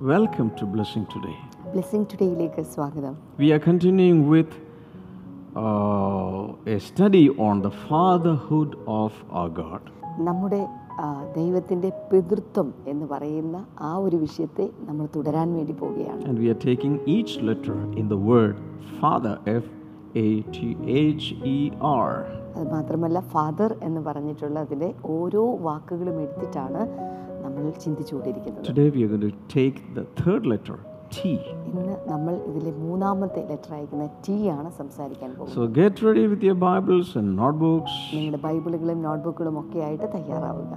Welcome to Blessing Today. Blessing ടുഡേയിലേക്ക് സ്വാഗതം We are continuing with uh, a study on the fatherhood of our God. നമ്മുടെ ദൈവത്തിന്റെ പിതൃത്വം എന്ന് പറയുന്ന ആ ഒരു വിഷയത്തെ നമ്മൾ തുടരാൻ വേണ്ടി പോവുകയാണ് And we are taking each letter in the word Father, F A T H E R. അത് മാത്രമല്ല ഫാദർ എന്ന് പറഞ്ഞിട്ടുള്ള അതിലെ ഓരോ വാക്കുകളും എടുത്തിട്ടാണ് നമ്മൾ ചിന്തിച്ചുകൊണ്ടിരിക്കുന്നത് Today we are going to take the third letter, T. ഇന്ന് നമ്മൾ ഇതിലെ മൂന്നാമത്തെ ലെറ്റർ അയക്കുന്ന ടി ആണ് സംസാരിക്കാൻ പോകുന്നത് So get ready with your Bibles and notebooks. നിങ്ങളുടെ ബൈബിളുകളും നോട്ട്ബുക്കുകളും ഒക്കെ ആയിട്ട് തയ്യാറാവുക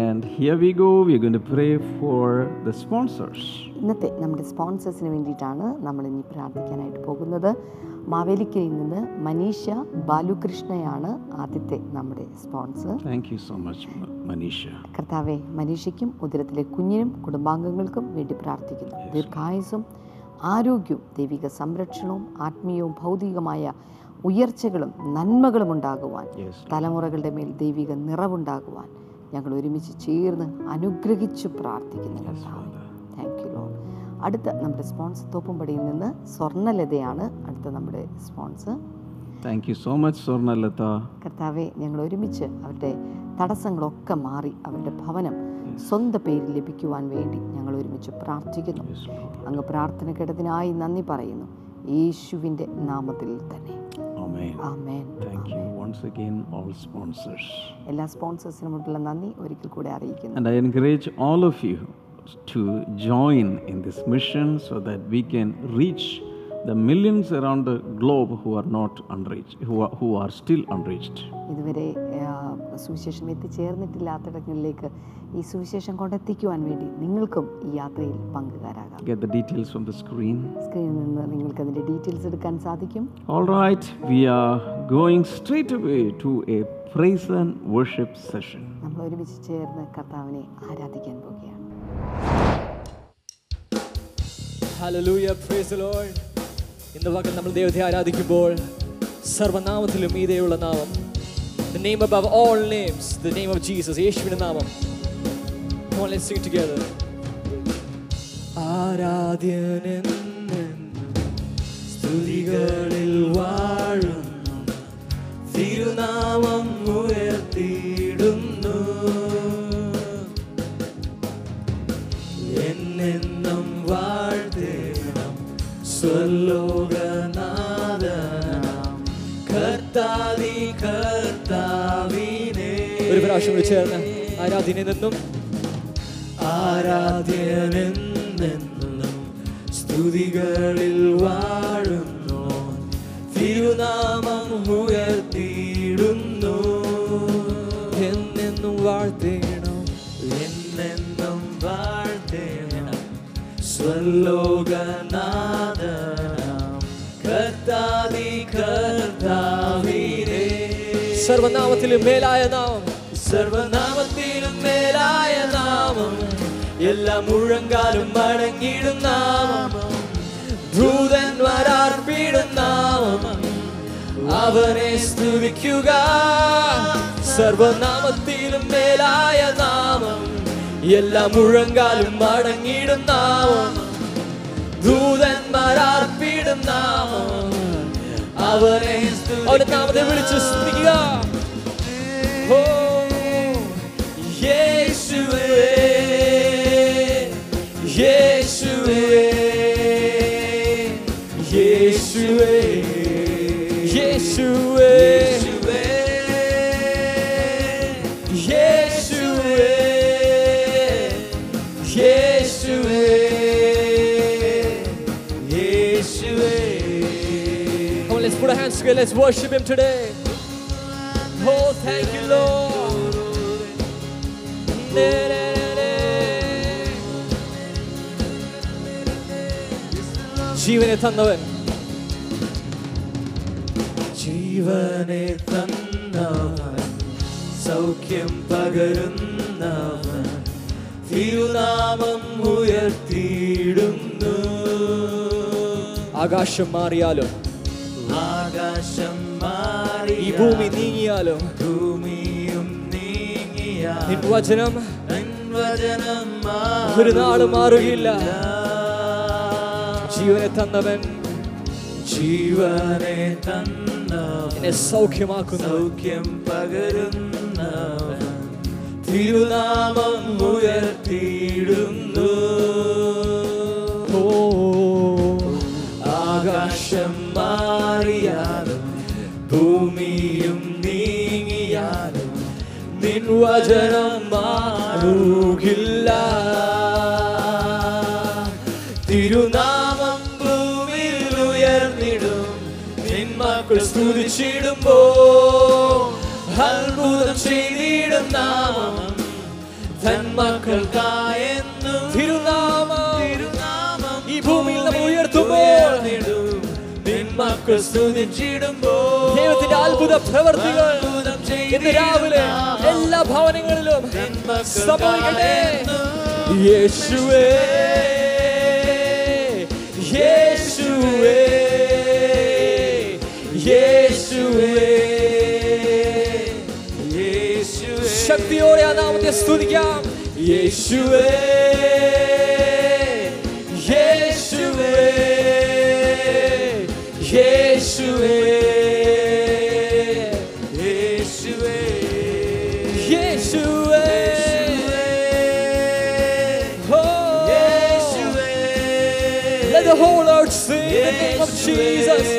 And here we go. We are going to pray for the sponsors. ഇന്നത്തെ നമ്മുടെ സ്പോൺസേഴ്സിന് വേണ്ടിയിട്ടാണ് നമ്മൾ ഇനി പ്രാർത്ഥിക്കാനായിട്ട് പോകുന്നത്. മാവേലിക്കയിൽ നിന്ന് മനീഷ ബാലുകൃഷ്ണയാണ് ആദ്യത്തെ നമ്മുടെ sponsor. Thank you so much Manisha. Manisha. കർത്താവെ മനീഷയ്ക്കും ഉദരത്തിലെ കുഞ്ഞിനും കുടുംബാംഗങ്ങൾക്കും വേണ്ടി പ്രാർത്ഥിക്കുന്നു. ദീർഘായുസും ആരോഗ്യവും ദൈവിക സംരക്ഷണവും ആത്മീയവും ഭൗതികമായ ഉയർച്ചകളും നന്മകളും ഉണ്ടാകുവാൻ തലമുറകളുടെ മേൽ ദൈവിക നിറവുണ്ടാകുവാൻ ഞങ്ങൾ ഒരുമിച്ച് ചേർന്ന് അനുഗ്രഹിച്ചു പ്രാർത്ഥിക്കുന്നു. കർത്താവെ അടുത്ത നമ്മുടെ സ്പോൺസർ തോപ്പുംപടിയിൽ നിന്ന് സ്വർണലതയാണ് അടുത്ത നമ്മുടെ sponsor thank you so much Swarnalatha കർത്താവെ ഞങ്ങൾ ഒരുമിച്ച് അവരുടെ തടസ്സങ്ങളൊക്കെ മാറി അവരുടെ ഭവനം സ്വന്തം പേരിൽ ലഭിക്കുവാൻ വേണ്ടി ഞങ്ങൾ ഒരുമിച്ച് പ്രാർത്ഥിക്കുന്നു. അങ്ങ് പ്രാർത്ഥന കേട്ടതിനായി നന്ദി പറയുന്നു. യേശുവിന്റെ നാമത്തിൽ തന്നെ. ആമേൻ Thank you once again, all sponsors. എല്ലാ സ്പോൺസേഴ്സിനുമുള്ള നന്ദി. ഒരിക്കൽ കൂടെ അറിയിക്കുന്നു. To join in this mission so that we can reach the millions around the globe who are not unreached, who are, who are still unreached. ഇതുവരെ സുവിശേഷം എത്തിച്ചേർന്നിട്ടില്ലാത്തിടങ്ങളിലേക്ക് ഈ സുവിശേഷം കൊണ്ടെത്തിക്കുവാൻ വേണ്ടി നിങ്ങൾക്കും ഈ യാത്രയിൽ പങ്കുകാരാകാം Get the details from the screen. സ്ക്രീനിൽ നിന്ന് നിങ്ങൾക്ക് അതിന്റെ ഡീറ്റെയിൽസ് എടുക്കാൻ സാധിക്കും All right, we are going straight away to a praise and worship session. നമ്മൾ ഒരുമിച്ച് ചേർന്ന് കർത്താവിനെ ആരാധിക്കാൻ പോവുകയാണ് Praise the Lord. ഇന്ന് പകൽ നമ്മൾ ദൈവത്തെ ആരാധിക്കുമ്പോൾ സർവനാമത്തിലും മീതെയുള്ള നാമം The name above all names, the name of Jesus, യേശുവിന്റെ നാമം. Come on, let's sing together. ആരാധ്യനെന്നും സ്തുതികളിൽ പ്രാവശ്യം വിളിച്ചു ചേർന്ന് ആരാധ്യനെ നിന്നും ആരാധ്യനെന്നെന്നും സ്തുതികളിൽ വാഴുന്നു. തിരുനാമം ഉയർത്തിയിടുന്നു. എന്നെന്നും വാഴ്ത്തേണം. എന്നെന്നും വാഴ്ത്തേണം. സ്വലോകനാഥ കർത്താവി കർത്താവിനെ. സർവനാമത്തിലും മേലായ നാമം. സർവനാമത്തിലും മേലായ നാമം. എല്ലാ മുഴങ്കാലും മടങ്ങിയിടും നാമം. വരാർപ്പിടുന്ന നാമം. അവനെ സ്തുതിക്കുക. സർവനാമത്തിലും മേലായ നാമം. എല്ലാ മുഴങ്കാലും മടങ്ങിയിടും നാമം. ദൂതന്മാരാർപ്പിടും നാമം. അവനെ അവന്റെ നാമത്തെ വിളിച്ച് സ്തുതിക്കുക. ഓ let's put our hands together. Let's worship Him today. Oh, thank you, Lord. ജീവനെ തന്നവൻ. ജീവനെ തന്നവൻ സൗഖ്യം പകരുന്നവൻ തിരുനാമം ഉയർത്തിയിടുന്നു. ആകാശം മാറിയാലും ആകാശം മാറി ഈ ഭൂമി നീങ്ങിയാലും ഭൂമിയും നീങ്ങിയാലും വചനം ഒരു നാൾ മാറുകയില്ല. ജീവനെ തന്നവൻ. ജീവനെ തന്ന എന്നെ സൗഖ്യമാക്കുന്നു സൗഖ്യം പകരുന്നവൻ. തിരുനാമം ഉയർത്തിയിടുന്നു. ഓ. ആകാശം മാറിയാലും ഭൂമിയും നീങ്ങിയാലും നിൻ വചനം മാറുകില്ല സ്തുതിച്ചിടുമ്പോ അത്ഭുതം ചെയ്തിടും നാമം തൻ തിരുനാമം തിരുനാമം ഈ ഭൂമിയിൽ നമ്മൾ ഉയർത്തുമ്പോൾ മക്കൾ ദൈവത്തിന്റെ അത്ഭുത പ്രവർത്തികൾ ഇന്ന് രാവിലെ എല്ലാ ഭവനങ്ങളിലും സംഭവിക്കട്ടെ യേശുവേ യേശുവേ. ശക്തിയോടെ ആ നാമത്തെ സ്തുതിക്കാം യേശുവേ യേശുവേ യേശുവേ യേശുവേ യേശുവേ Oh, യേശുവേ let the whole earth sing the name of Jesus.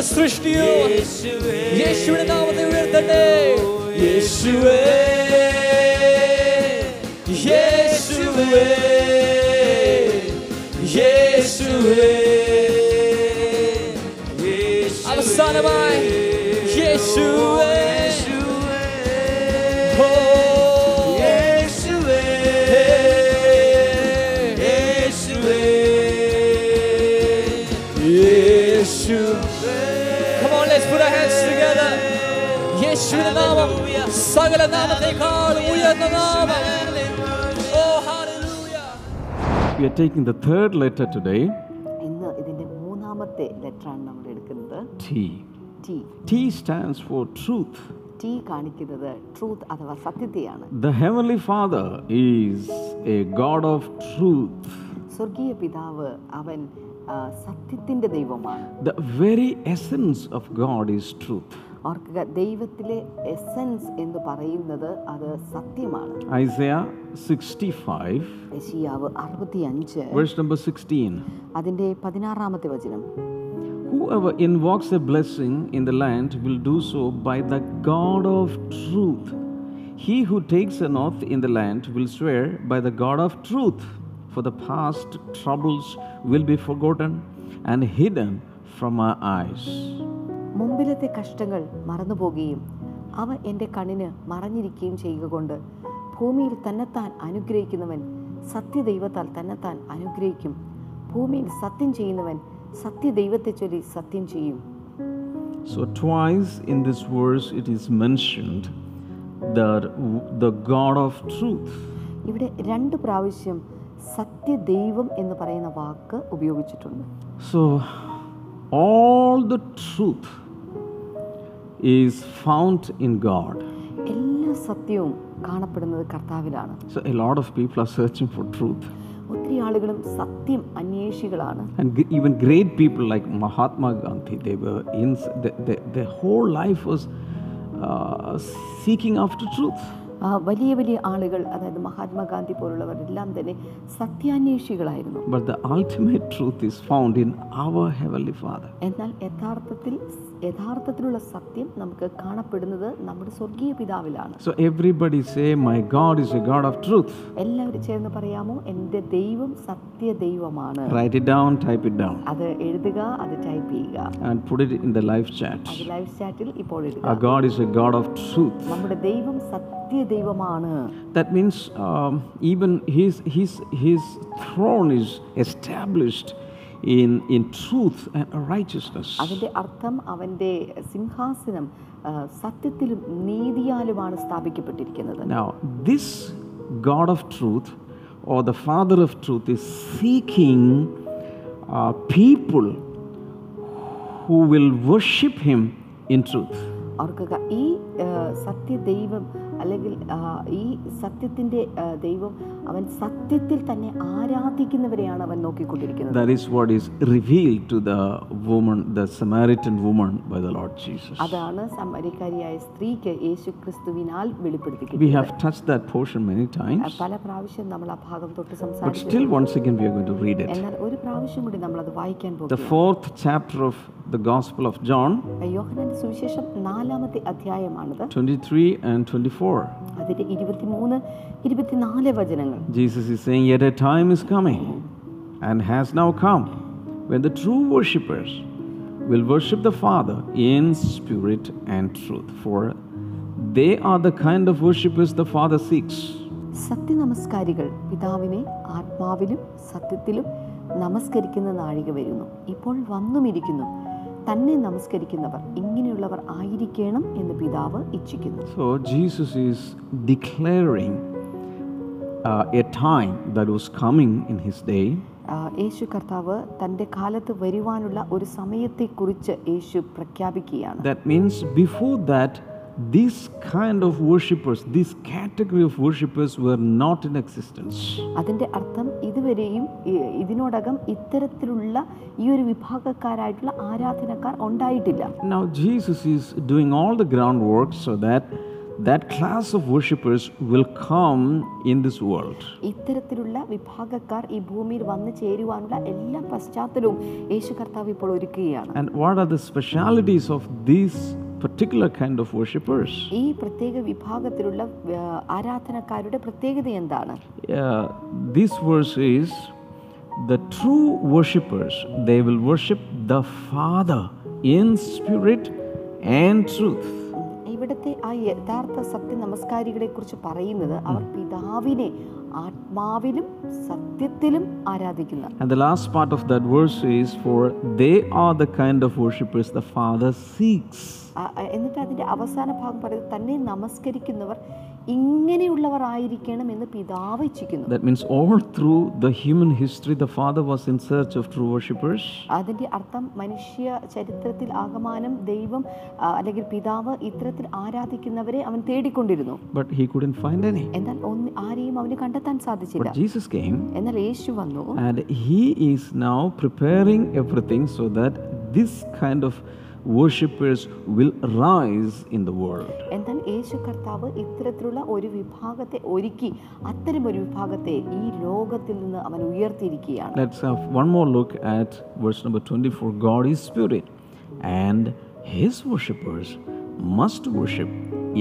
സകല സൃഷ്ടിയും യേശുവേ യേശുവിന്റെ നാമത്തെ ഉയർത്തട്ടെ യേശുവേ യേശുവേ യേശുവേ അവസാനമായി യേശുവേ യേശുവിന്റെ നാമം സകല നാമത്തെക്കാൾ ഉയർന്ന നാമം Oh. We are taking the third letter today, ഇന്ന് ഇതിന്റെ മൂന്നാമത്തെ ലെറ്ററാണ് നമ്മൾ എടുക്കുന്നത് T. T. T stands for truth. T കാണിക്കുന്നത് ട്രൂത്ത് അഥവാ സത്യത്തെയാണ് The Heavenly Father is a God of truth. സ്വർഗീയ പിതാവ് അവൻ ആ, സത്യത്തിന്റെ ദൈവമാണ് The very essence of God is truth. ഓർക്കുക ദൈവത്തിലെ എസൻസ് എന്ന് പറയുന്നത് അത് സത്യമാണ് Isaiah 65, യശിയാവ് അറുപത്തിയഞ്ച് verse number 16. അതിന്റെ പതിനാറാമത്തെ വചനം Whoever invokes a blessing in the land will do so by the God of truth. He who takes an oath in the land will swear by the God of truth, for the past troubles will be forgotten and hidden from our eyes. മുമ്പിലത്തെ കഷ്ടങ്ങൾ മറന്നുപോകുകയും അവ എന്റെ കണ്ണിന് മറഞ്ഞിരിക്കുകയും ചെയ്യുക കൊണ്ട് ഭൂമിയിൽ തന്നെത്താൻ അനുഗ്രഹിക്കുന്നവൻ സത്യദൈവത്താൽ തന്നെത്താൻ അനുഗ്രഹിക്കും. ഭൂമിയിൽ സത്യം ചെയ്യുന്നവൻ സത്യദൈവത്തെ ചൊല്ലി സത്യം ചെയ്യും. So, twice in this verse, it is mentioned that the God of truth. ഇവിടെ രണ്ട് പ്രാവശ്യം സത്യദൈവം എന്ന് പറയുന്ന വാക്ക് ഉപയോഗിച്ചിട്ടുണ്ട്. So, all the truth is found in God. എല്ലാ സത്യവും കാണപ്പെടുന്നത് കർത്താവിലാണ് So, a lot of people are searching for truth. ഒത്തിരി ആളുകളും സത്യം അന്വേഷികളാണ് And g- even great people like Mahatma Gandhi, they were in, the, the, their whole life was uh, seeking after truth. ആ, വലിയ വലിയ ആളുകൾ അതായത് മഹാത്മാഗാന്ധി പോലുള്ളവരെല്ലാം തന്നെ സത്യാന്വേഷികളായിരുന്നു But the ultimate truth is found in our Heavenly Father. എന്നാൽ യഥാർത്ഥത്തിൽ യഥാർത്ഥത്തിലുള്ള സത്യം നമുക്ക് കാണപ്പെടുന്നത് നമ്മുടെ സ്വർഗീയ പിതാവിലാണ്. So everybody say my God is a God of truth എല്ലാവരും ചേർന്ന് പറയാമോ? എന്റെ ദൈവം സത്യ ദൈവമാണ്. Write it down type it down അത് എഴുതുക അത് ടൈപ്പ് ചെയ്യുക. And put it in the live chat അത് ലൈവ് ചാറ്റിൽ ഇപ്പോൾ ഇടുക ആ God is a God of truth നമ്മുടെ ദൈവം സത്യ ദൈവമാണ്. That means even his his his throne is established in, in truth and righteousness. അതിന്റെ അർത്ഥം അവന്റെ സിംഹാസനം സത്യത്തിലും നീതിയാലുമാണ് സ്ഥാപിക്കപ്പെട്ടിരിക്കുന്നത് Now, this God of truth or the Father of truth is seeking uh, people who will worship Him in truth. ഓർക്കുക ഈ സത്യദൈവം അല്ലെങ്കിൽ ഈ സത്യത്തിന്റെ ദൈവം അവൻ സത്യത്തിൽ തന്നെ ആരാധിക്കുന്നവരെയാണ് അവൻ നോക്കിക്കൊണ്ടിരിക്കുന്നത് That is what is revealed to the woman, the Samaritan woman, by the Lord Jesus. അതാണ് സമരിക്കാരിയായ സ്ത്രീക്ക് യേശു ക്രിസ്തുവിനാൽ വെളിപ്പെടുത്തി We have touched that portion many times, പല പ്രാവശ്യം നമ്മൾ ആ ഭാഗം തൊട്ട് സംസാരിച്ചു. but still, once again, we are going to read it. എന്നാൽ ഒരു പ്രാവശ്യം കൂടി നമ്മൾ അത് വായിക്കാൻ The fourth chapter of the Gospel of John, യോഹനാന്റെ സുവിശേഷം നാലാമത്തെ അധ്യായമാണിത് 23 and 24. അതിന്റെ ഇരുപത്തിമൂന്ന് ഇരുപത്തിനാല് വചനങ്ങൾ Jesus is saying, Yet a time is coming and has now come when the true worshippers will worship the Father in spirit and truth. For they are the kind of worshippers the Father seeks. സത്യനമസ്കാരികൾ പിതാവിനെ ആത്മാവിലും സത്യത്തിലും നമസ്കരിക്കുന്ന നാഴിക വരുന്നു ഇപ്പോൾ വന്നുമിരിക്കുന്നു തന്നെ നമസ്കരിക്കുന്നവർ ഇങ്ങനെയുള്ളവർ ആയിരിക്കണം എന്ന് പിതാവ് ഇച്ഛിക്കുന്നു. So Jesus is declaring a time that was coming in his day യേശു കർത്താവ് തന്റെ കാലത്ത് വരുവാനുള്ള ഒരു സമയത്തെക്കുറിച്ച് യേശു പ്രഖ്യാപിക്കുകയാണ്. That means before that, this kind of worshippers, this category of worshippers were not in existence. അതിന്റെ അർത്ഥം ഇതുവരെയും ഇതിനോടകം ഇത്തരത്തിലുള്ള ഈ ഒരു വിഭാഗക്കാരായിട്ടുള്ള ആരാധനക്കാർ ഉണ്ടായിട്ടില്ല Now, Jesus is doing all the groundwork so that that class of worshippers will come in this world. ഇത്തരത്തിലുള്ള വിഭാഗക്കാർ ഈ ഭൂമിയിൽ വന്നു ചേരുവാനുള്ള എല്ലാ പശ്ചാത്തലവും യേശു കർത്താവ് ഇപ്പോൾ ഒരുക്കുകയാണ് And what are the specialities of these particular kind of worshippers? ഈ പ്രത്യേക വിഭാഗത്തിലുള്ള ആരാധനക്കാരുടെ പ്രത്യേകത എന്താണ് Uh, this verse is the true worshippers, they will worship the Father in spirit and truth. ഇവിടുത്തെ ആ യഥാർത്ഥ സത്യ നമസ്കാരികളെ കുറിച്ച് പറയുന്നത് അവർ പിതാവിനെ ആത്മാവിലും സത്യത്തിലും ആരാധിക്കുന്നു. And the last part of that verse is for they are the kind of worshippers the father seeks എന്നിട്ട് അതിന്റെ അവസാന ഭാഗം പറയുന്നത് തന്നെ നമസ്കരിക്കുന്നവർ ഇങ്ങനെയുള്ളവർ ആയിരിക്കണം എന്ന് പിതാവ് ഇച്ഛിക്കുന്നു That means all through the human history, the Father was in search of true worshippers. അതിന്റെ അർത്ഥം മനുഷ്യ ചരിത്രത്തിൽ ആകമാനം ദൈവം അല്ലെങ്കിൽ പിതാവ് ഇത്തരത്തിൽ ആരാധിക്കുന്നവരെ അവൻ തേടിക്കൊണ്ടിരുന്നു But he couldn't find any. എന്നാൽ ആരെയും അവന് കണ്ടെത്താൻ സാധിച്ചില്ല But Jesus came എന്നാൽ യേശു വന്നു and he is now preparing everything so that this kind of worshippers will rise in the world. എന്നാൽ യേശു കർത്താവ് ഇത്തരത്തിലുള്ള ഒരു വിഭാഗത്തെ ഒരുക്കി അത്തരം ഒരു വിഭാഗത്തെ ഈ ലോകത്തിൽ നിന്ന് അവൻ ഉയർത്തിയിരിക്കുകയാണ് Let's have one more look at verse number 24. God is spirit, and his worshippers must worship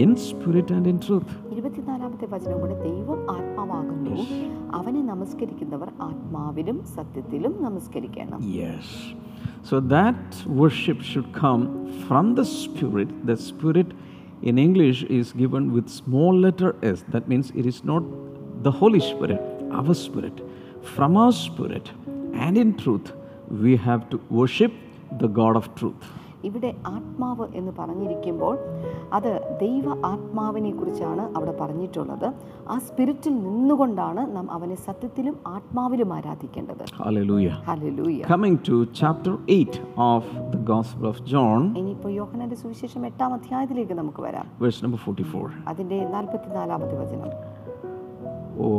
in spirit and in truth. ഇരുപത്തിനാലാമത്തെ വചനം കൂടെ ദൈവം ആത്മാവാകുന്നു അവനെ നമസ്കരിക്കുന്നവർ ആത്മാവിലും സത്യത്തിലും നമസ്കരിക്കണം Yes. So that worship should come from the Spirit. The Spirit in English is given with small letter s. That means it is not the Holy Spirit, our spirit. From our spirit and in truth, we have to worship the God of truth. ഇവിടെ ആത്മാവ് എന്ന് പറഞ്ഞിരിക്കുമ്പോൾ അത് ദൈവ ആത്മാവിനെ കുറിച്ചാണ് അവിടെ പറഞ്ഞിട്ടുള്ളത്. ആ സ്പിരിറ്റിൽ നിന്നുകൊണ്ടാണ് നാം അവനെ സത്യത്തിലും ആത്മാവിലും ആരാധിക്കേണ്ടത്. Coming to Coming to chapter 8 of the Gospel of John, ഇനിയിപ്പോൾ യോഹനാന്റെ സുവിശേഷം എട്ടാം അധ്യായത്തിലേക്ക് നമുക്ക് വരാം. Verse number 44. അതിന്റെ നാൽപ്പത്തിനാലാമത്തെ വചനം. ഓ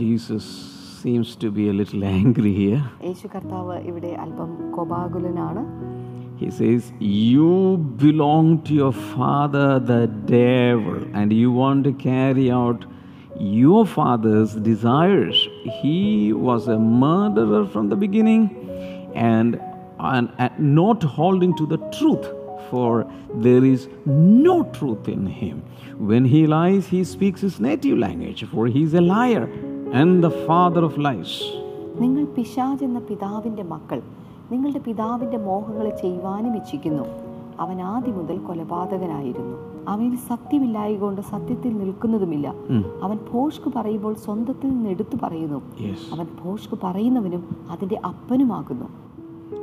Jesus. seems to be a little angry here. യേശു കർത്താവ് ഇവിടെ അല്പം കോപാകുലനാണ് He says, You belong to your father, the devil, and you want to carry out your father's desires. He was a murderer from the beginning and, and, and not holding to the truth, for there is no truth in him. When he lies, he speaks his native language, for he is a liar and the father of lies. നിങ്ങൾ പിശാജ് എന്ന പിതാവിന്റെ മക്കൾ നിങ്ങളുടെ പിതാവിന്റെ മോഹങ്ങളെ ചെയ്യുവാനും ഇച്ഛിക്കുന്നു. അവൻ ആദ്യം മുതൽ കൊലപാതകനായിരുന്നു. അവന് സത്യമില്ലായ കൊണ്ട് സത്യത്തിൽ നിൽക്കുന്നതുമില്ല. അവൻ ഭോഷ്ക് പറയുമ്പോൾ സ്വന്തത്തിൽ നിന്ന് എടുത്തു പറയുന്നു. അവൻ ഭോഷ്ക് പറയുന്നവനും അതിന്റെ അപ്പനുമാകുന്നു.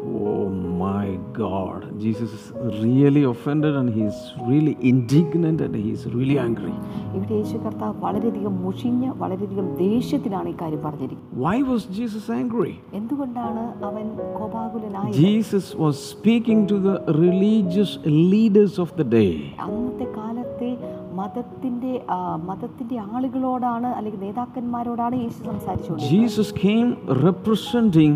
Oh my God. Jesus is really offended and he is really indignant and he is really angry. ഇവിടെ യേശു കർത്താവ് വളരെയധികം മുഷിഞ്ഞ് വളരെയധികം ദേഷ്യത്തിലാണ് ഈ കാര്യം പറഞ്ഞിരിക്കുന്നത് Why was Jesus angry? എന്തുകൊണ്ടാണ് അവൻ കോപാകുലനായത് Jesus was speaking to the religious leaders of the day. അന്നത്തെ കാലത്തെ മതത്തിന്റെ മതത്തിന്റെ ആളുകളോടാണ് അല്ലെങ്കിൽ നേതാക്കന്മാരോടാണ് യേശു സംസാരിച്ചുകൊണ്ടിരുന്നത് Jesus came representing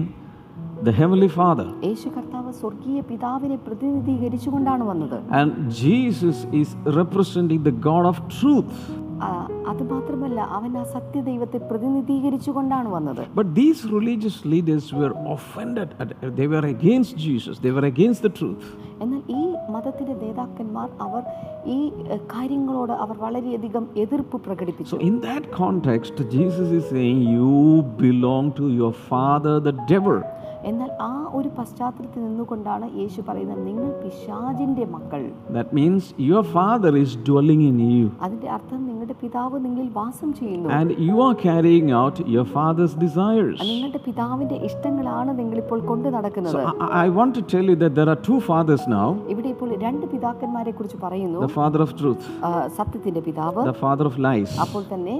the Heavenly Father. യേശു കർത്താവ് സ്വർഗീയ പിതാവിനെ പ്രതിനിധീകരിച്ചുകൊണ്ടാണ് വന്നത് And Jesus is representing the God of truth. ആ, അത് മാത്രമല്ല അവൻ ആ സത്യദൈവത്തെ പ്രതിനിധീകരിച്ചുകൊണ്ടാണ് വന്നത് But these religious leaders were offended. at- They were against Jesus. They were against the truth. എന്നാൽ ഈ മതത്തിന്റെ നേതാക്കന്മാർ അവർ ഈ എ, കാര്യങ്ങളോട് അവർ വളരെയധികം എതിർപ്പ് പ്രകടിപ്പിച്ചു So, in that context, Jesus is saying, You belong to your father, the devil. എന്നാൽ ആ ഒരു പശ്ചാത്തലത്തിൽ നിന്നുകൊണ്ടാണ് യേശു പറയുന്നത് നിങ്ങൾ പിശാചിന്റെ മക്കൾ That means your father is dwelling in you. അതിന്റെ അർത്ഥം നിങ്ങളുടെ പിതാവ് നിങ്ങളിൽ വാസം ചെയ്യുന്നു And you are carrying out your father's desires. നിങ്ങളുടെ പിതാവിന്റെ ഇഷ്ടങ്ങളാണ് നിങ്ങൾ ഇപ്പോൾ കൊണ്ടു നടക്കുന്നത് I want to tell you that there are two fathers now ഇവിടെ ഇപ്പോൾ രണ്ട് പിതാക്കന്മാരെ കുറിച്ച് പറയുന്നു the father of truth, സത്യത്തിന്റെ പിതാവ് the father of lies. അപ്പോൾ തന്നെ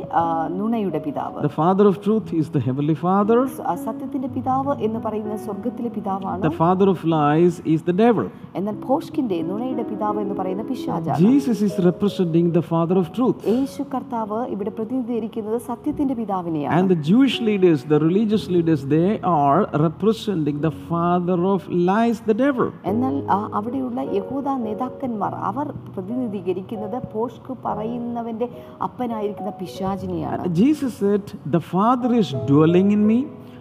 നുണയുടെ പിതാവ് The father of truth is the heavenly father, സ- സത്യത്തിന്റെ പിതാവ് എന്ന് പറയുന്ന സ്വർഗത്തിലെ പിതാവാണ് the father of lies is the devil. എന്നാൽ ഭോഷ്കിന്റെ നുണയുടെ പിതാവ് എന്ന് പറയുന്ന പിശാചാണ് Jesus is representing the father of truth. യേശു കർത്താവ് ഇവിടെ പ്രതിനിധീകരിക്കുന്നത് സത്യത്തിന്റെ പിതാവിനെയാണ് And the Jewish leaders, the religious leaders, they are representing the father of lies, the devil. എന്നാൽ അവിടെയുള്ള യഹൂദ നേതാക്കന്മാർ അവർ പ്രതിനിധീകരിക്കുന്നത് ഭോഷ്ക് പറയുന്നവന്റെ അപ്പനായിരിക്കുന്ന പിശാചിനെയാണ് Jesus said, The Father is dwelling in me.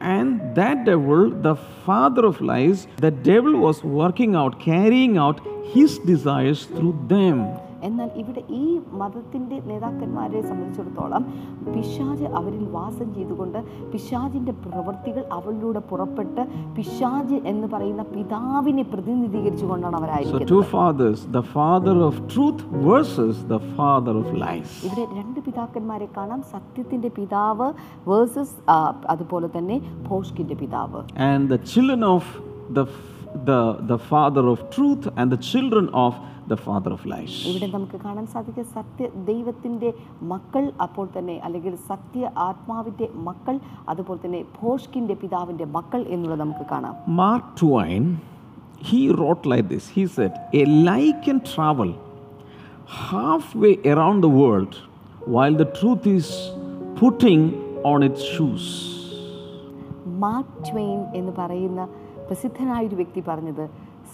and that devil, the father of lies, the devil was working out, carrying out his desires through them. എന്നാൽ ഇവിടെ ഈ മതത്തിന്റെ നേതാക്കന്മാരെ സംബന്ധിച്ചിടത്തോളം പിശാജ് അവരിൽ വാസം ചെയ്തുകൊണ്ട് പിശാജിന്റെ പ്രവൃത്തികൾ അവരിലൂടെ പുറപ്പെട്ട് പിശാജ് എന്ന് പറയുന്ന പിതാവിനെ പ്രതിനിധീകരിച്ചുകൊണ്ടാണ് So, അവരായിരിക്കുന്നത് two fathers the father of truth versus the father of lies. ഇവിടെ രണ്ട് പിതാക്കന്മാരെ കാണാം. സത്യത്തിന്റെ പിതാവ് വേഴ്സസ് അതുപോലെ തന്നെ ഭോഷ്കിന്റെ പിതാവ്. And the children of the the, the father of truth and the children of the father of lies. ഇവിടെ നമുക്ക് കാണാൻ സാധിക്കും സത്യ ദൈവത്തിന്റെ മക്കൾ അപ്പോൾ തന്നെ അല്ലെങ്കിൽ സത്യ ആത്മാവിന്റെ മക്കൾ അതുപോലെ തന്നെ ഭോഷ്കിന്റെ പിതാവിന്റെ മക്കൾ എന്നുള്ളത് നമുക്ക് കാണാം. Mark Twain he wrote like this he said a like and travel half way around the world while the truth is putting on it shoes Mark Twain എന്ന് പറയുന്ന പ്രസിദ്ധനായൊരു വ്യക്തി പറഞ്ഞത്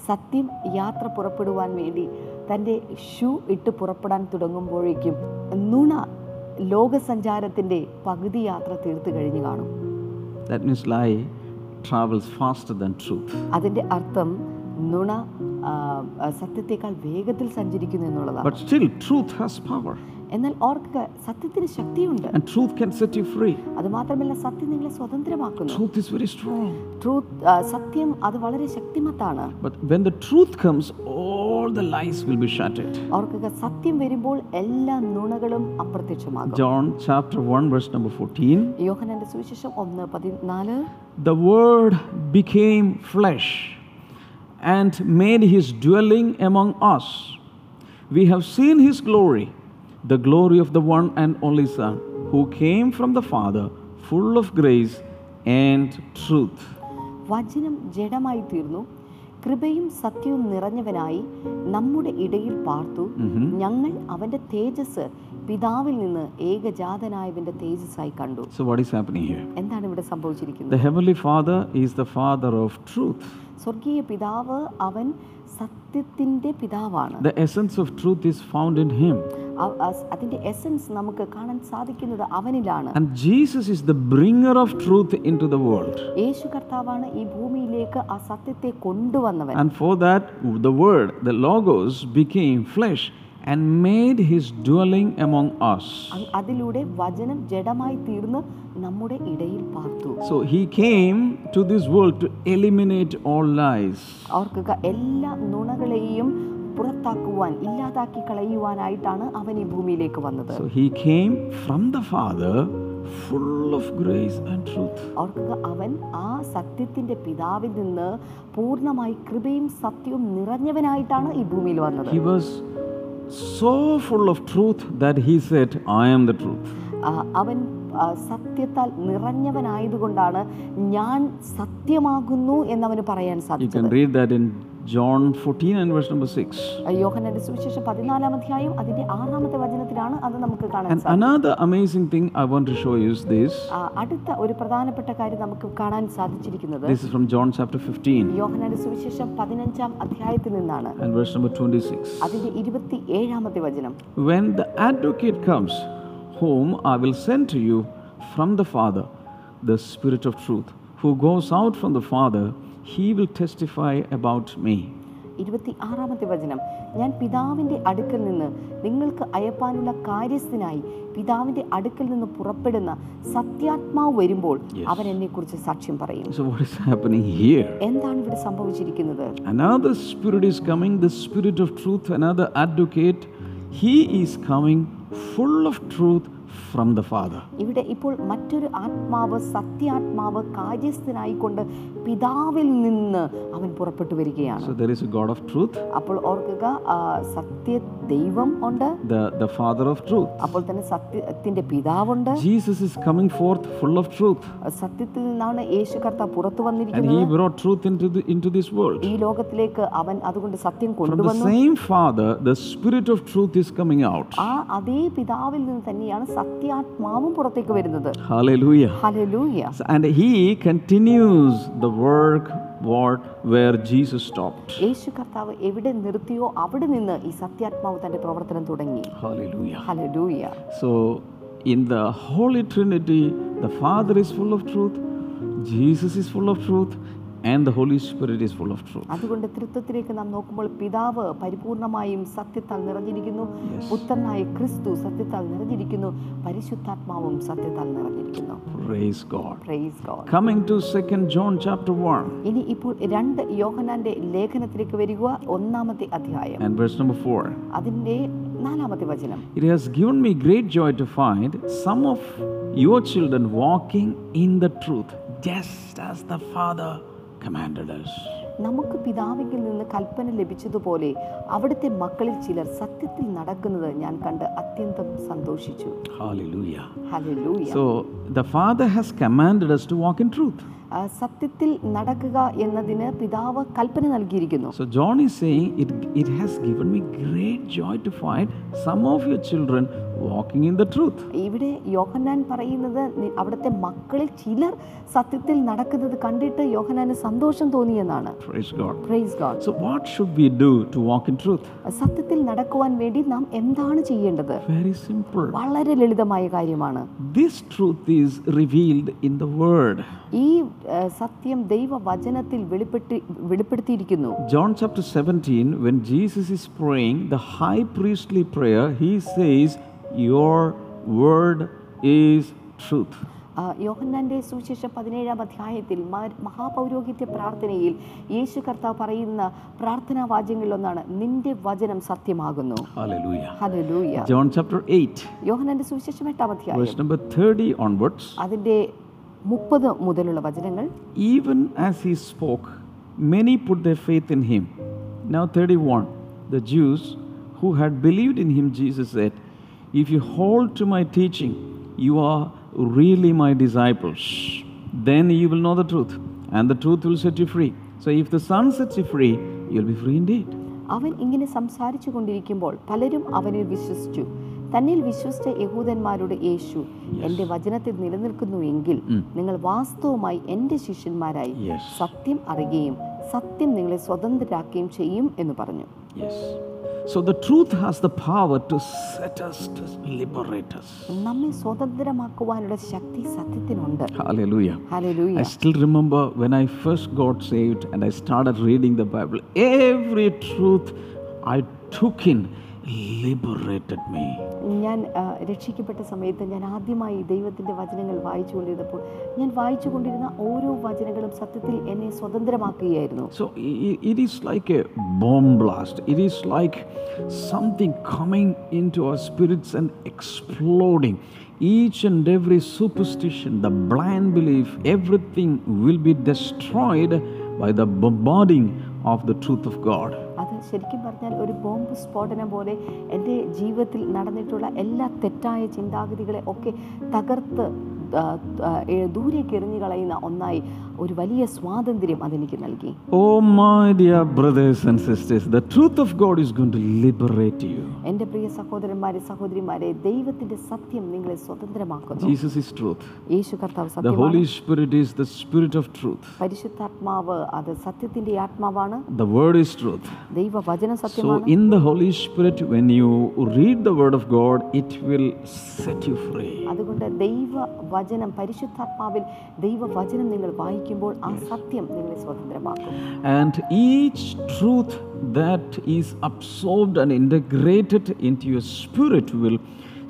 സത്യം യാത്ര പുറപ്പെടുവാൻ വേണ്ടി തന്റെ ഷൂ ഇട്ട് പുറപ്പെടാൻ തുടങ്ങുമ്പോഴേക്കും നുണ ലോകസഞ്ചാരത്തിന്റെ പകുതി യാത്ര തീർത്തു കഴിഞ്ഞു കാണും That means lie travels faster than truth. അതിന്റെ അർത്ഥം നുണ സത്യത്തേക്കാൾ വേഗത്തിൽ സഞ്ചരിക്കുന്നു എന്നുള്ളതാണ് But still, truth has power. എന്നാൽ ഓർക്കുക സത്യത്തിന് ശക്തിയുണ്ട് And truth can set you free. അത് മാത്രമല്ല സത്യം നിങ്ങളെ സ്വതന്ത്രമാക്കുന്നു Truth is very strong. truth സത്യം അത് വളരെ ശക്തിമത്താണ് But when the truth comes, all the lies will be shattered. ഓർക്കുക സത്യം വരുമ്പോൾ എല്ലാ നുണകളും അപ്രത്യക്ഷമാകും John chapter 1, verse number 14. യോഹനന്റെ സുവിശേഷം ഒന്ന് പതിനാല് The Word became flesh and made his dwelling among us. We have seen his glory, the glory of the one and only Son, who came from the Father, full of grace and truth. വചനം ജഡമായി തീർന്നു കൃപയും സത്യവും നിറഞ്ഞവനായി നമ്മുടെ ഇടയിൽ പാർത്തു ഞങ്ങൾ അവന്റെ തേജസ് പിതാവിൽ നിന്ന് ഏകജാതനായവന്റെ തേജസ്സായി കണ്ടു So, what is happening here? എന്താണ് ഇവിടെ സംഭവിച്ചിരിക്കുന്നത് The Heavenly Father is the Father of truth. സ്വർഗീയ പിതാവ് അവൻ സത്യത്തിന്റെ പിതാവാണ് The essence of truth is found in Him. അ- അ- അതിന്റെ എസൻസ് നമുക്ക് കാണാൻ സാധിക്കുന്നത് അവനിലാണ് And Jesus is the bringer of truth into the world. യേശു കർത്താവാണ് ഈ ഭൂമിയിലേക്ക് ആ സത്യത്തെ കൊണ്ടുവന്നവൻ And for that, the Word, the Logos, became flesh and made his dwelling among us. അതിലൂടെ വചനം ജഡമായി തീർന്ന് നമ്മുടെ ഇടയിൽ പാർത്തു So he came to this world to eliminate all lies. ഓർക്കുക എല്ലാ നുണകളെയും പുറത്താക്കുവാൻ ഇല്ലാതാക്കി കളയുവാനായിട്ടാണ് അവൻ ഈ ഭൂമിയിലേക്ക് വന്നത് So he came from the Father full of grace and truth. ഓർക്കുക അവൻ ആ സത്യത്തിന്റെ പിതാവിൽ നിന്ന് പൂർണമായി കൃപയും സത്യവും നിറഞ്ഞവനായിട്ടാണ് ഈ ഭൂമിയിൽ വന്നത് He was so full of truth that he said I am the truth അവൻ സത്യത്താൽ നിറഞ്ഞവനായതുകൊണ്ടാണ് ഞാൻ സത്യമാകുന്നു എന്നവന് പറയാൻ You സാധിച്ചത് can read that in John 14 and verse number 6. യോഹനന്റെ സുവിശേഷം പതിനാലാം അധ്യായം അതിന്റെ ആറാമത്തെ വചനത്തിലാണ് അത് നമുക്ക് കാണാൻ And സാധിക്കും another amazing thing I want to show you is this. ആ, അടുത്ത ഒരു പ്രധാനപ്പെട്ട കാര്യം നമുക്ക് കാണാൻ സാധിച്ചിരിക്കുന്നത് This is from John chapter 15 യോഹനന്റെ സുവിശേഷം പതിനഞ്ചാം അധ്യായത്തിൽ നിന്നാണ് and verse number 26. അതിന്റെ ഇരുപത്തി ഏഴാമത്തെ വചനം When the advocate comes, whom I will send to you from the Father, the Spirit of truth, who goes out from the Father, he will testify about me. ഇരുപത്തി ആറാമത്തെ വചനം ഞാൻ പിതാവിന്റെ അടുക്കൽ നിന്ന് നിങ്ങൾക്ക് അയപ്പാനുള്ള കാര്യസ്ഥനായി പിതാവിന്റെ അടുക്കൽ നിന്ന് പുറപ്പെടുന്ന സത്യാത്മാവ് വരുമ്പോൾ അവൻ എന്നെക്കുറിച്ച് സാക്ഷ്യം പറയും So, what is happening here? എന്താണ് ഇവിടെ സംഭവിച്ചിരിക്കുന്നത് Another Spirit is coming, the Spirit of truth, another advocate. He is coming full of truth from the Father. ഇവിടെ ഇപ്പോൾ മറ്റൊരു ആത്മാവ് സത്യാത്മാവ് കാര്യസ്ഥനായിക്കൊണ്ട് പിതാവിൽ നിന്ന് അവൻ പുറപ്പെട്ടു വരികയാണ് So, there is a God of truth, അപ്പോൾ ഓർക്കുക സത്യ ദൈവം ഉണ്ട് the, the Father of truth. അപ്പോൾ തന്നെ സത്യത്തിന്റെ പിതാവുണ്ട് Jesus is coming forth full of truth, സത്യത്തിൽ നിന്നാണ് യേശു കർത്താവ് പുറത്തു വന്നിരിക്കുന്നത് He brought truth into, the, into this world. ഈ ലോകത്തിലേക്ക് അവൻ അതുകൊണ്ട് സത്യം കൊണ്ടുവന്നു same Father, the Spirit of truth is coming out. ആ അതേ പിതാവിൽ നിന്ന് തന്നെയാണ് സത്യാത്മാവും പുറത്തേക്ക് വരുന്നത്. Hallelujah So- And He continues the work what, where Jesus stopped. യേശു കർത്താവ് എവിടെ നിർത്തിയോ അവിടെ നിന്ന് ഈ സത്യാത്മാവ് തന്റെ പ്രവർത്തനം തുടങ്ങി Hallelujah. ഹല്ലേലൂയ So, in the Holy Trinity, the Father is full of truth, Jesus is full of truth, and the Holy Spirit is full of truth. അതുകൊണ്ട് തൃത്വത്തിലേക്ക് നാം നോക്കുമ്പോൾ പിതാവ് പരിപൂർണമായും സത്യത്താൽ നിറഞ്ഞിരിക്കുന്നു പുത്രനായ ക്രിസ്തു സത്യത്താൽ നിറഞ്ഞിരിക്കുന്നു പരിശുദ്ധാത്മാവും സത്യത്താൽ നിറഞ്ഞിരിക്കുന്നു Praise God. Praise God Coming to 2nd John chapter 1 ഇനി ഇപ്പോൾ രണ്ട് യോഹനാന്റെ ലേഖനത്തിലേക്ക് വരിക ഒന്നാമത്തെ അധ്യായം and verse number 4. അതിന്റെ നാലാമത്തെ വചനം It has given me great joy to find some of your children walking in the truth, just as the Father commanded us. നമുക്ക് പിതാവിങ്കിൽ നിന്ന് കൽപ്പന ലഭിച്ചതുപോലെ അവിടുത്തെ മക്കളിൽ ചിലർ സത്യത്തിൽ നടക്കുന്നത് ഞാൻ കണ്ട് അത്യന്തം സന്തോഷിച്ചു Hallelujah. Hallelujah. So, the Father has commanded us to walk in truth. സത്യത്തിൽ നടക്കുക എന്നതിന് പിതാവ് കൽപ്പന നൽകിയിരിക്കുന്നു so John is saying, it, it has given me great joy to find some of your children walking in the truth. ഇവിടെ യോഹന്നാൻ പറയുന്നത് അവിടുത്തെ മക്കളിൽ ചിലർ സത്യത്തിൽ നടക്കുന്നത് കണ്ടിട്ട് യോഹന്നാന് സന്തോഷം തോന്നിയെന്നാണ് Praise God. Praise God So, what should we do to walk in truth? സത്യത്തിൽ നടക്കുവാൻ വേണ്ടി നാം എന്താണ് ചെയ്യേണ്ടത് Very simple. വളരെ ലളിതമായ കാര്യമാണ് This truth is revealed in the Word. ഈ സത്യം ദൈവവചനത്തിൽ വചനത്തിൽ വെളിപ്പെടുത്തിയിരിക്കുന്നു. John chapter 17, when Jesus is praying the high priestly prayer, he says, Your word is truth. യോഹന്നാന്റെ സുവിശേഷം പതിനേഴാം അധ്യായത്തിൽ മഹാപൗരോഹിത്യ പ്രാർത്ഥനയിൽ യേശു കർത്താവ് പറയുന്ന പ്രാർത്ഥനാ വാചകങ്ങളിലൊന്നാണ് നിന്റെ വചനം സത്യമാകുന്നു. ജോൺ ചാപ്റ്റർ John chapter 8, യോഹന്നാന്റെ സുവിശേഷം എട്ടാം അധ്യായം. verse number 30 onwards. അതിന്റെ മുപ്പത് മുതലുള്ള വചനങ്ങൾ Even as he spoke, many put their faith in him. Now, 31, the Jews who had believed in him, Jesus said, If you hold to my teaching, you are really my disciples. Then you will know the truth, and the truth will set you free. So, if the Son sets you free, you'll be free indeed. അവൻ ഇങ്ങനെ സംസാരിച്ചു കൊണ്ടിരിക്കുമ്പോൾ പലരും അവനിൽ വിശ്വസിച്ചു തന്നിൽ വിശ്വസിച്ച യഹൂദന്മാരുടെ യേശു എന്റെ വചനത്തിൽ നിലനിൽക്കുന്നു എങ്കിൽ നിങ്ങൾ വാസ്തവമായി എന്റെ ശിഷ്യന്മാരായി സത്യം അറിയുകയും സത്യം നിങ്ങളെ സ്വതന്ത്രരാക്കുകയും ചെയ്യും എന്ന് പറഞ്ഞു So, the truth has the power to set us, to liberate us. നമ്മെ സ്വതന്ത്രമാക്കുവാനുള്ള ശക്തി സത്യത്തിനുണ്ട് Hallelujah. ഹല്ലേലൂയ I still remember when I first got saved and I started reading the Bible, every truth I took in. ഞാൻ ആ, രക്ഷിക്കപ്പെട്ട സമയത്ത് ഞാൻ ആദ്യമായി ദൈവത്തിന്റെ വചനങ്ങൾ വായിച്ചു കൊണ്ടിരുന്നപ്പോൾ ഞാൻ വായിച്ചു കൊണ്ടിരുന്ന ഓരോ വചനങ്ങളും സത്യത്തിൽ എന്നെ സ്വതന്ത്രമാക്കുകയായിരുന്നു So i- i- it is like a bomb blast. It is like something coming into our spirits and exploding. Each and every superstition, the blind belief, everything will be destroyed by the bombarding of the truth of God. അത് ശരിക്കും പറഞ്ഞാൽ ഒരു bomb സ്ഫോടനം പോലെ എന്റെ ജീവിതത്തിൽ നടന്നിട്ടുള്ള എല്ലാ തെറ്റായ ചിന്താഗതികളെ ഒക്കെ തകർത്ത് ദൂരേക്ക് എറിഞ്ഞു കളയുന്ന ഒന്നായി. ഒരു വലിയ സ്വാതന്ത്ര്യം അതെനിക്ക് നൽകി. ഓ my dear brothers and sisters the truth of God is going to liberate you. എന്റെ പ്രിയ സഹോദരന്മാരെ സഹോദരിമാരെ ദൈവത്തിന്റെ സത്യം നിങ്ങളെ സ്വതന്ത്രമാക്കുന്നു. ജീസസ് ഈസ് ട്രൂത്ത് യേശു കർത്താവ് സത്യമാണ്. The holy spirit is the spirit of truth പരിശുദ്ധാത്മാവ് അത് സത്യത്തിന്റെ ആത്മാവാണ്. ദ വേർഡ് ഈസ് ട്രൂത്ത് ദൈവ വചനം സത്യമാണ്. So in the holy spirit when you read the word of God it will set you free അതുകൊണ്ട് ദൈവ വചനം പരിശുദ്ധാത്മാവിൽ ദൈവ വചനം നിങ്ങൾ വായി വായിക്കുമ്പോൾ ആ സത്യം നിങ്ങളെ സ്വതന്ത്രമാക്കും And each truth that is absorbed and integrated into your spirit will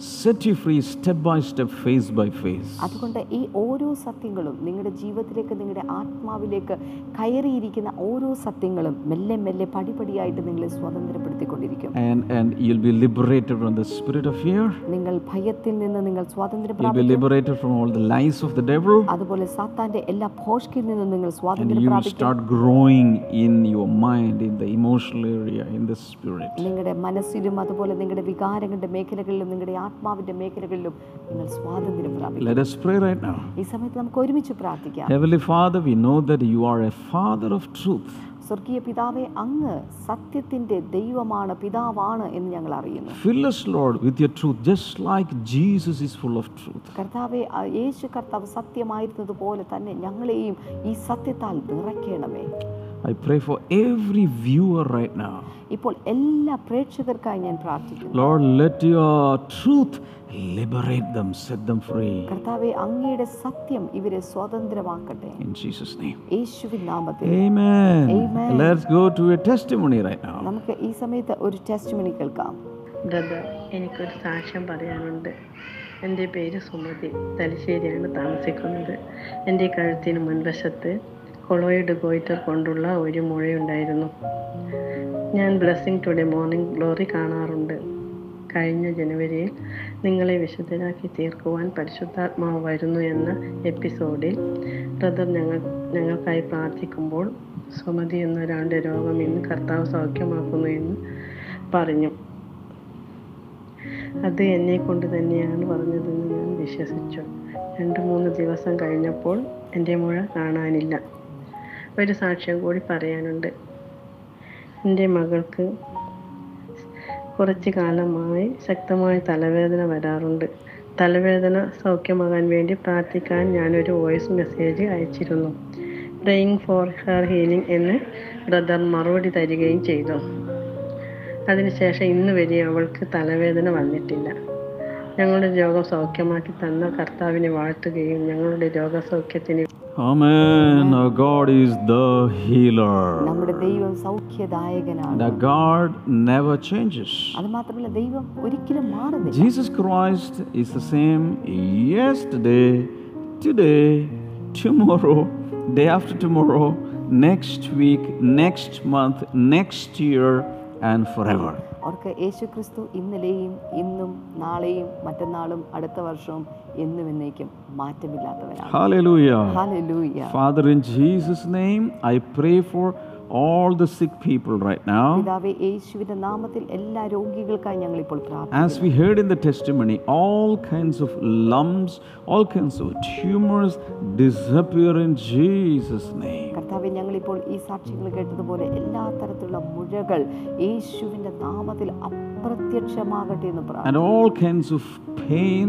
set you free step by step, face by face. അതുകൊണ്ട് ഈ ഓരോ സത്യങ്ങളും നിങ്ങളുടെ ജീവിതത്തിലേക്ക് നിങ്ങളുടെ ആത്മാവിലേക്ക് കയറിയിരിക്കുന്ന ഓരോ സത്യങ്ങളും മെല്ലെ മെല്ലെ പടിപടിയായിട്ട് നിങ്ങളെ സ്വാതന്ത്ര്യപ്പെടുത്തിക്കൊണ്ടിരിക്കും And, and you'll be liberated from the spirit of fear. നിങ്ങൾ ഭയത്തിൽ നിന്ന് നിങ്ങൾ സ്വാതന്ത്ര്യം You'll be പ്രാപിക്കും liberated from all the lies of the devil. അതുപോലെ സാത്താന്റെ എല്ലാ ഭോഷ്കിൽ നിന്നും നിങ്ങൾ സ്വാതന്ത്ര്യം പ്രാപിക്കും start growing in your mind, in the emotional area, in the spirit. നിങ്ങളുടെ മനസ്സിലും അതുപോലെ നിങ്ങളുടെ വികാരങ്ങളുടെ മേഖലകളിലും നിങ്ങളുടെ ആത്മാവിന്റെ മേഖലകളിലും നിങ്ങൾ സ്വാതന്ത്ര്യം പ്രാപിക്കും Let us pray right now. ഈ സമയത്ത് നമുക്ക് ഒരുമിച്ച് പ്രാർത്ഥിക്കാം Heavenly Father, we know that you are a Father of truth. സ്വർഗീയ പിതാവേ അങ്ങ് സത്യത്തിന്റെ ദൈവമാണ് പിതാവാണ് എന്ന് ഞങ്ങൾ അറിയുന്നു Fill us, Lord, with your truth, just like Jesus is full of truth. കർത്താവെ യേശു കർത്താവ് സത്യമായിരുന്നതുപോലെ തന്നെ ഞങ്ങളെയും ഈ സത്യത്താൽ നിറയ്ക്കണമേ I pray for every viewer right now. ഇപ്പോൾ എല്ലാ പ്രേക്ഷകർക്കായി ഞാൻ പ്രാർത്ഥിക്കുന്നു Lord, let your truth liberate them, set them free. കർത്താവെ അങ്ങയുടെ സത്യം ഇവരെ സ്വതന്ത്രമാക്കട്ടെ In Jesus' name. യേശുവിൻ നാമത്തിൽ Amen. Amen. Let's go to a testimony right now. നമുക്ക് ഈ സമയത്ത് ഒരു ടെസ്റ്റിമണി കേൾക്കാം കേൾക്കാം ബ്രദർ എനിക്കൊരു സാക്ഷ്യം പറയാനുണ്ട് എന്റെ പേര് സുമതി തലശ്ശേരിയാണ് താമസിക്കുന്നത് എന്റെ കഴുത്തിന് മുൻവശത്ത് കൊളോയിഡ് ഗോയിറ്റർ കൊണ്ടുള്ള ഒരു മുഴയുണ്ടായിരുന്നു. ഞാൻ ബ്ലെസ്സിങ് ടുഡേ മോർണിംഗ് ഗ്ലോറി കാണാറുണ്ട്. കഴിഞ്ഞ ജനുവരിയിൽ നിങ്ങളെ വിശുദ്ധരാക്കി തീർക്കുവാൻ പരിശുദ്ധാത്മാവ് വരുന്നു എന്ന എപ്പിസോഡിൽ ബ്രദർ ഞങ്ങൾ ഞങ്ങൾക്കായി പ്രാർത്ഥിക്കുമ്പോൾ സുമതി എന്നൊരാളുടെ രോഗം ഇന്ന് കർത്താവ് സൗഖ്യമാക്കുന്നു എന്ന് പറഞ്ഞു. അത് എന്നെ കൊണ്ട് തന്നെയാണ് പറഞ്ഞതെന്ന് ഞാൻ വിശ്വസിച്ചു. രണ്ട് മൂന്ന് ദിവസം കഴിഞ്ഞപ്പോൾ എന്റെ മുഴ കാണാനില്ല. ഒരു സാക്ഷ്യം കൂടി പറയാനുണ്ട്. എന്റെ മകൾക്ക് കുറച്ച് കാലമായി ശക്തമായ തലവേദന വരാറുണ്ട്. തലവേദന സൗഖ്യമാകാൻ വേണ്ടി പ്രാർത്ഥിക്കാൻ ഞാനൊരു വോയിസ് മെസ്സേജ് അയച്ചിരുന്നു. പ്രേയിങ് ഫോർ ഹെർ ഹീലിംഗ് എന്ന് ബ്രദർ മറുപടി തരികയും ചെയ്തു. അതിനുശേഷം ഇന്ന് വരെ അവൾക്ക് തലവേദന വന്നിട്ടില്ല. ഞങ്ങളുടെ രോഗം സൗഖ്യമാക്കി തന്ന കർത്താവിനെ വാഴ്ത്തുകയും ഞങ്ങളുടെ രോഗസൗഖ്യത്തിന് Amen. Our God is the healer. നമ്മുടെ ദൈവം സൗഖ്യദായകനാണ് And our God never changes. അത് മാത്രമല്ല ദൈവം ഒരിക്കലും മാറുന്നില്ല Jesus Christ is the same yesterday, today, tomorrow, day after tomorrow, next week, next month, next year, and forever. അവർക്ക് യേശു ക്രിസ്തു ഇന്നലെയും ഇന്നും നാളെയും മറ്റന്നാളും അടുത്ത വർഷവും എന്നും എന്നേക്കും മാറ്റമില്ലാത്തവരാണ്. Father in Father, in Jesus' name, I pray for all the sick people right now. പിതാവെ യേശുവിന്റെ നാമത്തിൽ എല്ലാ രോഗികൾക്കായി ഞങ്ങൾ ഇപ്പോൾ പ്രാർത്ഥിക്കുന്നു As we heard in the testimony, all kinds of lumps, all kinds of tumors disappear in Jesus' name. ഞങ്ങൾ ഇപ്പോൾ ഈ സാക്ഷ്യങ്ങൾ കേട്ടതുപോലെ എല്ലാ തരത്തിലുള്ള മുഴകൾ യേശുവിന്റെ നാമത്തിൽ അപ്രത്യക്ഷമാകട്ടെ എന്ന് പ്രാർത്ഥിക്കുന്നു And all kinds of pain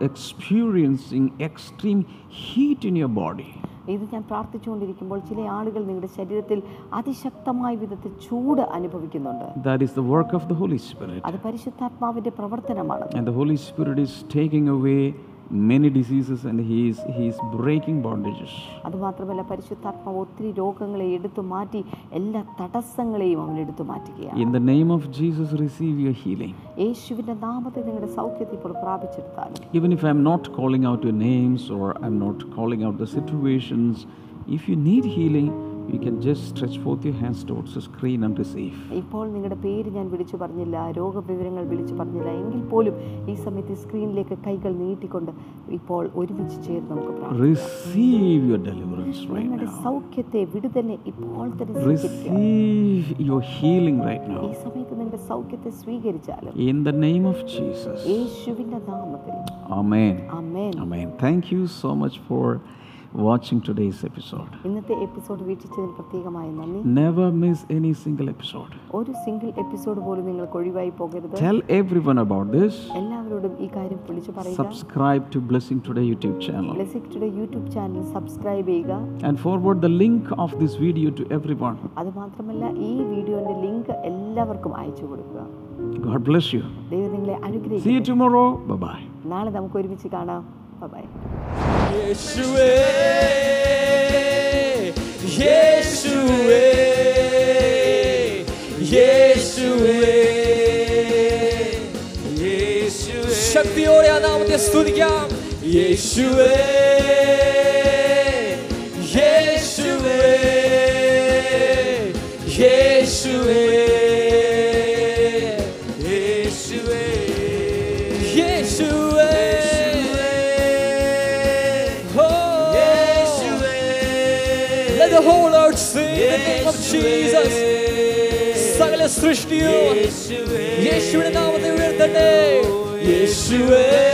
experiencing extreme heat in your body. ഇത് ഞാൻ പ്രാർത്ഥിച്ചുകൊണ്ടിരിക്കുമ്പോൾ ചില ആളുകൾ നിങ്ങളുടെ ശരീരത്തിൽ അതിശക്തമായ വിധത്തിൽ ചൂട് അനുഭവിക്കുന്നുണ്ട് That is the work of the Holy Spirit. അത് പരിശുദ്ധാത്മാവിന്റെ പ്രവർത്തനമാണ് And the Holy Spirit is taking away and He is, he is breaking bondages. അതുമാത്രമല്ല പരിശുദ്ധാത്മാവ് ഒത്തിരി രോഗങ്ങളെ എടുത്തു മാറ്റി എല്ലാ തടസ്സങ്ങളെയും അവൻ എടുത്തു മാറ്റുകയാണ് In the name of Jesus, receive your healing. യേശുവിന്റെ നാമത്തിൽ നിങ്ങളുടെ സൗഖ്യത്തെ ഇപ്പോൾ പ്രാപിച്ചെടുത്താലും Even if I'm not calling out your names or I'm not calling out the situations, if you need healing, you can just stretch forth your hands towards the screen and receive. ഇപ്പോൾ നിങ്ങളുടെ പേര് ഞാൻ വിളിച്ചു പറഞ്ഞില്ല രോഗവിവരങ്ങൾ വിളിച്ചു പറഞ്ഞില്ല. എങ്കിൽ പോലും ഈ സമയത്ത് സ്ക്രീനിലേക്ക് കൈകൾ നീട്ടിക്കൊണ്ട് ഇപ്പോൾ ഒരുമിച്ച് ചേർന്ന് നമുക്ക് നിങ്ങളുടെ. സൗഖ്യത്തെ വിടുതലെ ഇപ്പോൾ തന്നെ ഈ. സമയത്ത് നിങ്ങളുടെ സൗഖ്യത്തെ സ്വീകരിച്ചാലും നാമത്തിൽ. So much for watching today's episode. ഇന്നത്തെ എപ്പിസോഡ് വീക്ഷിച്ചതിന് പ്രത്യേകമായി നന്ദി Never miss any single episode. ഒരു സിംഗിൾ എപ്പിസോഡ് പോലും നിങ്ങൾ ഒഴിവായി പോകരുത് Tell everyone about this. എല്ലാവരോടും ഈ കാര്യം വിളിച്ചു പറയുക Subscribe to Blessing Today YouTube channel ബ്ലെസിക്റ്റുടെ യൂട്യൂബ് ചാനൽ സബ്സ്ക്രൈബ് ചെയ്യുക and forward the link of this video to everyone. അതുമാത്രമല്ല ഈ വീഡിയോന്റെ ലിങ്ക് എല്ലാവർക്കും അയച്ചു കൊടുക്കുക God bless you. ദൈവം നിങ്ങളെ See you അനുഗ്രഹിക്കും tomorrow. Bye bye. നാളെ നമുക്ക് ഒരുമിച്ച് കാണാം ബൈ യേശുവേ യേശുവേ യേശുവേ യേശുവേ ശക്തിയോടെ ആ നാമത്തെ സ്തുതിക്കാം യേശുവേ യേശുവേ യേശുവേ യേശുവേ Jesus. സകല സൃഷ്ടിയോ യേശുവേ. യേശുവിന്റെ നാമത്തെ ഉയർത്തട്ടെ. യേശുവേ.